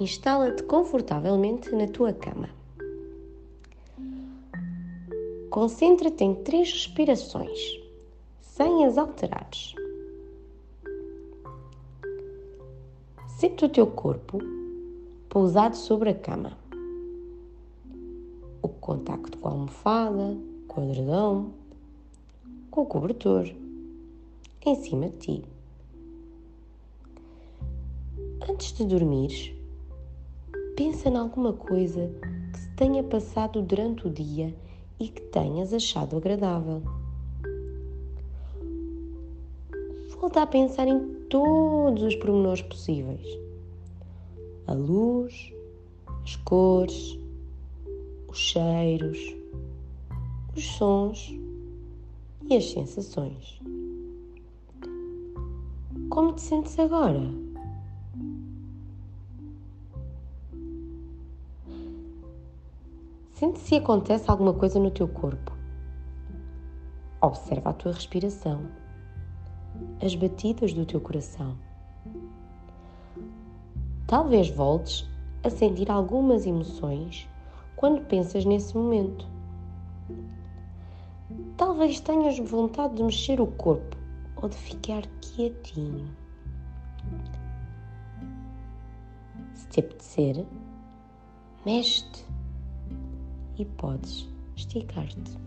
Instala-te confortavelmente na tua cama. Concentra-te em três respirações, sem as alterares. Sente o teu corpo pousado sobre a cama. O contacto com a almofada, com o edredom, com o cobertor, em cima de ti. Antes de dormir, pensa em alguma coisa que se tenha passado durante o dia e que tenhas achado agradável. Volta a pensar em todos os pormenores possíveis. A luz, as cores, os cheiros, os sons e as sensações. Como te sentes agora? Sente se acontece alguma coisa no teu corpo. Observa a tua respiração, as batidas do teu coração. Talvez voltes a sentir algumas emoções quando pensas nesse momento. Talvez tenhas vontade de mexer o corpo ou de ficar quietinho. Se te apetecer, mexe-te e podes esticar-te.